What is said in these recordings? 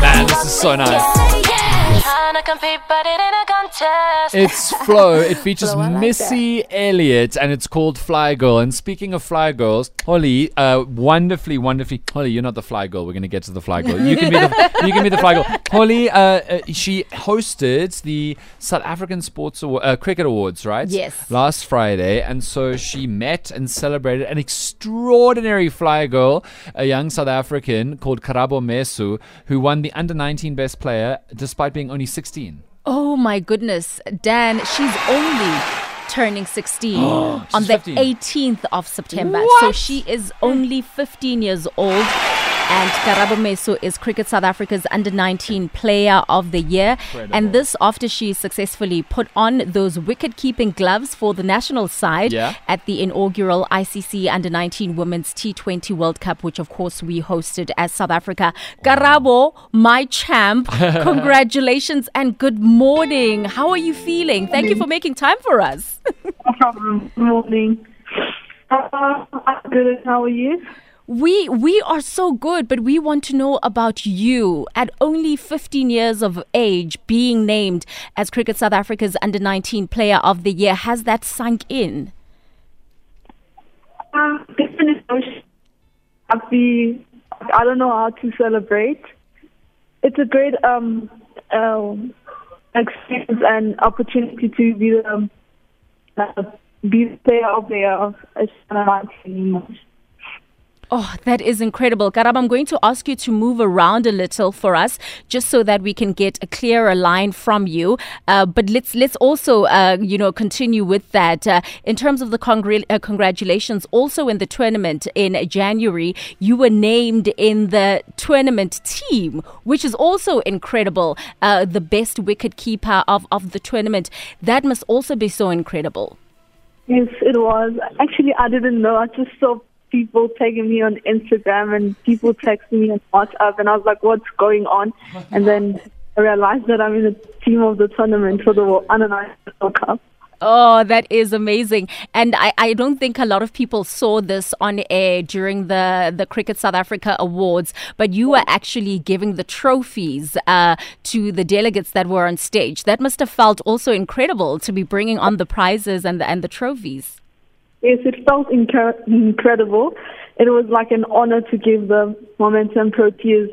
Man, this is so nice. It's Flow. It features Flo, like Missy Elliott and it's called Fly Girl. And speaking of Fly Girls, Xoli, uh, wonderfully, wonderfully, Xoli, you're not the Fly Girl. We're going to get to the Fly Girl. You can be the, you can be the Fly Girl. Xoli, uh, uh, she hosted the South African Sports Awa- uh, Cricket Awards, right? Yes. Last Friday. And so she met and celebrated an extraordinary Fly Girl, a young South African called Karabo Meso, who won the under 19 best player despite being only 16. Oh my goodness, Dan, she's only turning 16 on the 15. 18th of September. So she is only 15 years old. And Karabo Meso is Cricket South Africa's under 19 player of the year. And this after she successfully put on those wicket keeping gloves for the national side Yeah. at the inaugural ICC under 19 Women's T20 World Cup, which of course we hosted as South Africa. Karabo, my champ, congratulations and good morning. How are you feeling? Thank you for making time for us. No problem. Good morning. Uh, I'm good. How are you? We we are so good, but we want to know about you. At only 15 years of age, being named as Cricket South Africa's under 19 Player of the Year, has that sunk in? Emotions. Happy. I don't know how to celebrate. It's a great um, um experience and opportunity to be the um, uh, be the player of the year of under 19. Oh, that is incredible. Karab, I'm going to ask you to move around a little for us, just so that we can get a clearer line from you. Uh, but let's let's also, uh, you know, continue with that. Uh, in terms of the congr- uh, congratulations, also in the tournament in January, you were named in the tournament team, which is also incredible. Uh, the best wicket keeper of, of the tournament. That must also be so incredible. Yes, it was. Actually, I didn't know. I just saw people tagging me on Instagram and people texting me on WhatsApp, and I was like, "What's going on?" And then I realized that I'm in the team of the tournament for the 19 World Cup. Oh, that is amazing. And I, I don't think a lot of people saw this on air during the, the Cricket South Africa Awards, but you were actually giving the trophies uh, to the delegates that were on stage. That must have felt also incredible to be bringing on the prizes and the, and the trophies. Yes, it felt incre- incredible. It was like an honor to give the Momentum Proteas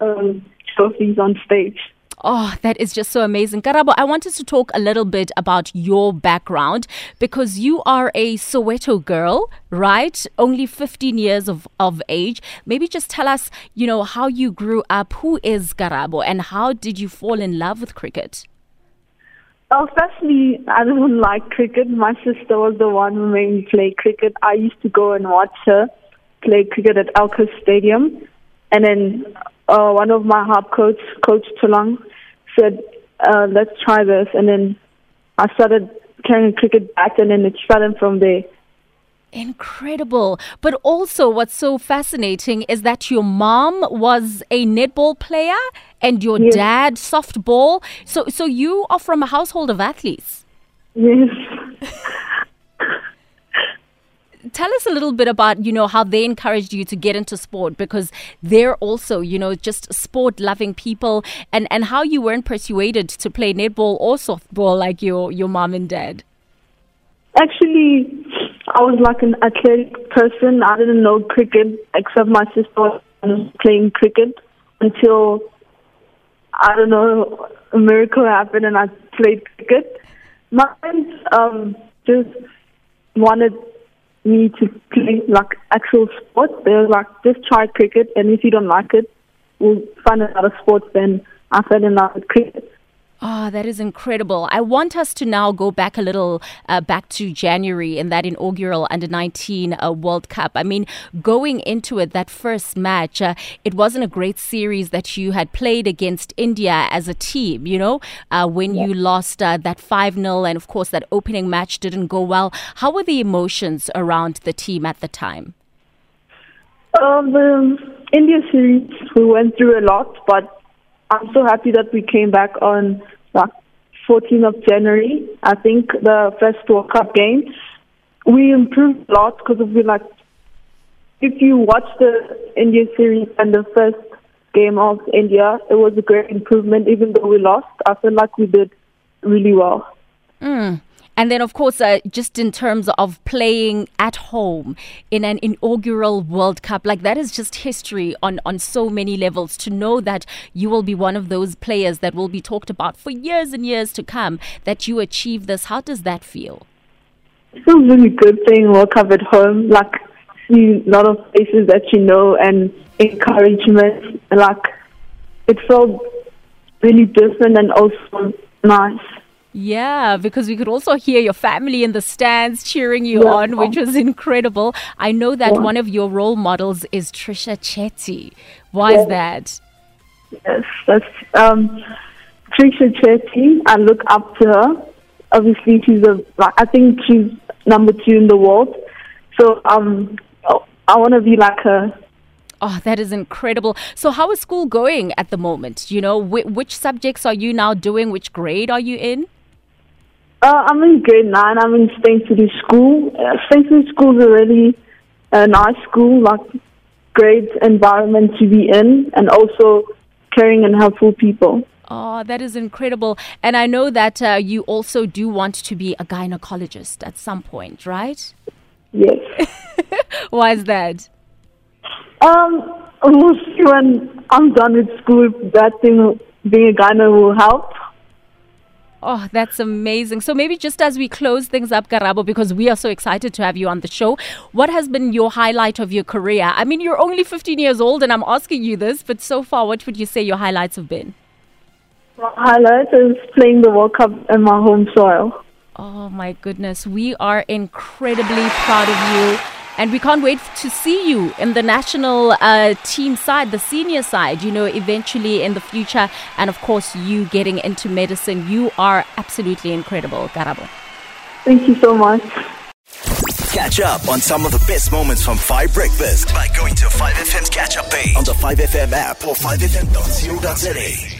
um, trophies on stage. Oh, that is just so amazing. Karabo, I wanted to talk a little bit about your background because you are a Soweto girl, right? Only 15 years of, of age. Maybe just tell us, you know, how you grew up. Who is Karabo and how did you fall in love with cricket? Well, firstly, I don't like cricket. My sister was the one who made me play cricket. I used to go and watch her play cricket at Elkah Stadium. And then uh, one of my hub coach, Coach Tulang, said, uh, let's try this. And then I started carrying cricket bat and then it started from there. Incredible. But also, what's so fascinating is that your mom was a netball player and your Yes. dad softball. So, so you are from a household of athletes. Yes. tell us a little bit about you know how they encouraged you to get into sport because they're also you know just sport loving people and and how you weren't persuaded to play netball or softball like your your mom and dad Actually, I was like an athletic person. I didn't know cricket except my sister was playing cricket until I don't know a miracle happened and I played cricket. My friends um, just wanted me to play like actual sport. They were like, just try cricket, and if you don't like it, we'll find another sport. Then I fell in love with cricket. Oh, that is incredible. I want us to now go back a little, uh, back to January in that inaugural Under 19 uh, World Cup. I mean, going into it, that first match, uh, it wasn't a great series that you had played against India as a team, you know, uh, when you lost uh, that 5 0, and of course, that opening match didn't go well. How were the emotions around the team at the time? Um, the India series, we went through a lot, but I'm so happy that we came back on like 14th of January. I think the first World Cup game, we improved a lot because we like if you watch the India series and the first game of India, it was a great improvement. Even though we lost, I feel like we did really well. Mm. And then, of course, uh, just in terms of playing at home in an inaugural World Cup, like that is just history on, on so many levels. To know that you will be one of those players that will be talked about for years and years to come, that you achieve this, how does that feel? It feels really good playing World Cup at home. Like, see a lot of faces that you know and encouragement. Like, it felt really different and also nice. Yeah, because we could also hear your family in the stands cheering you Yeah. on, which was incredible. I know that Yeah. one of your role models is Trisha Chetty. Why is that? Yes, that's um, Trisha Chetty. I look up to her. Obviously, she's a. like, I think she's number two in the world. So um, I want to be like her. Oh, that is incredible. So, how is school going at the moment? You know, wh- which subjects are you now doing? Which grade are you in? Uh, I'm in grade nine. I'm in Spain City School. Uh, Spain City School is a really uh, nice school, like great environment to be in, and also caring and helpful people. Oh, that is incredible. And I know that uh, you also do want to be a gynecologist at some point, right? Yes. Why is that? Um, we'll when I'm done with school that thing being a gyno will help. Oh, that's amazing. So maybe just as we close things up, Karabo, because we are so excited to have you on the show, what has been your highlight of your career? I mean, you're only 15 years old and I'm asking you this, but so far, what would you say your highlights have been? My highlight is playing the World Cup in my home soil. Oh my goodness, we are incredibly proud of you. And we can't wait to see you in the national uh, team side, the senior side, you know, eventually in the future. And of course, you getting into medicine. You are absolutely incredible, Karabo. Thank you so much. Catch up on some of the best moments from 5 Breakfast by going to 5FM's catch up page on the 5FM app or 5FM.co.za.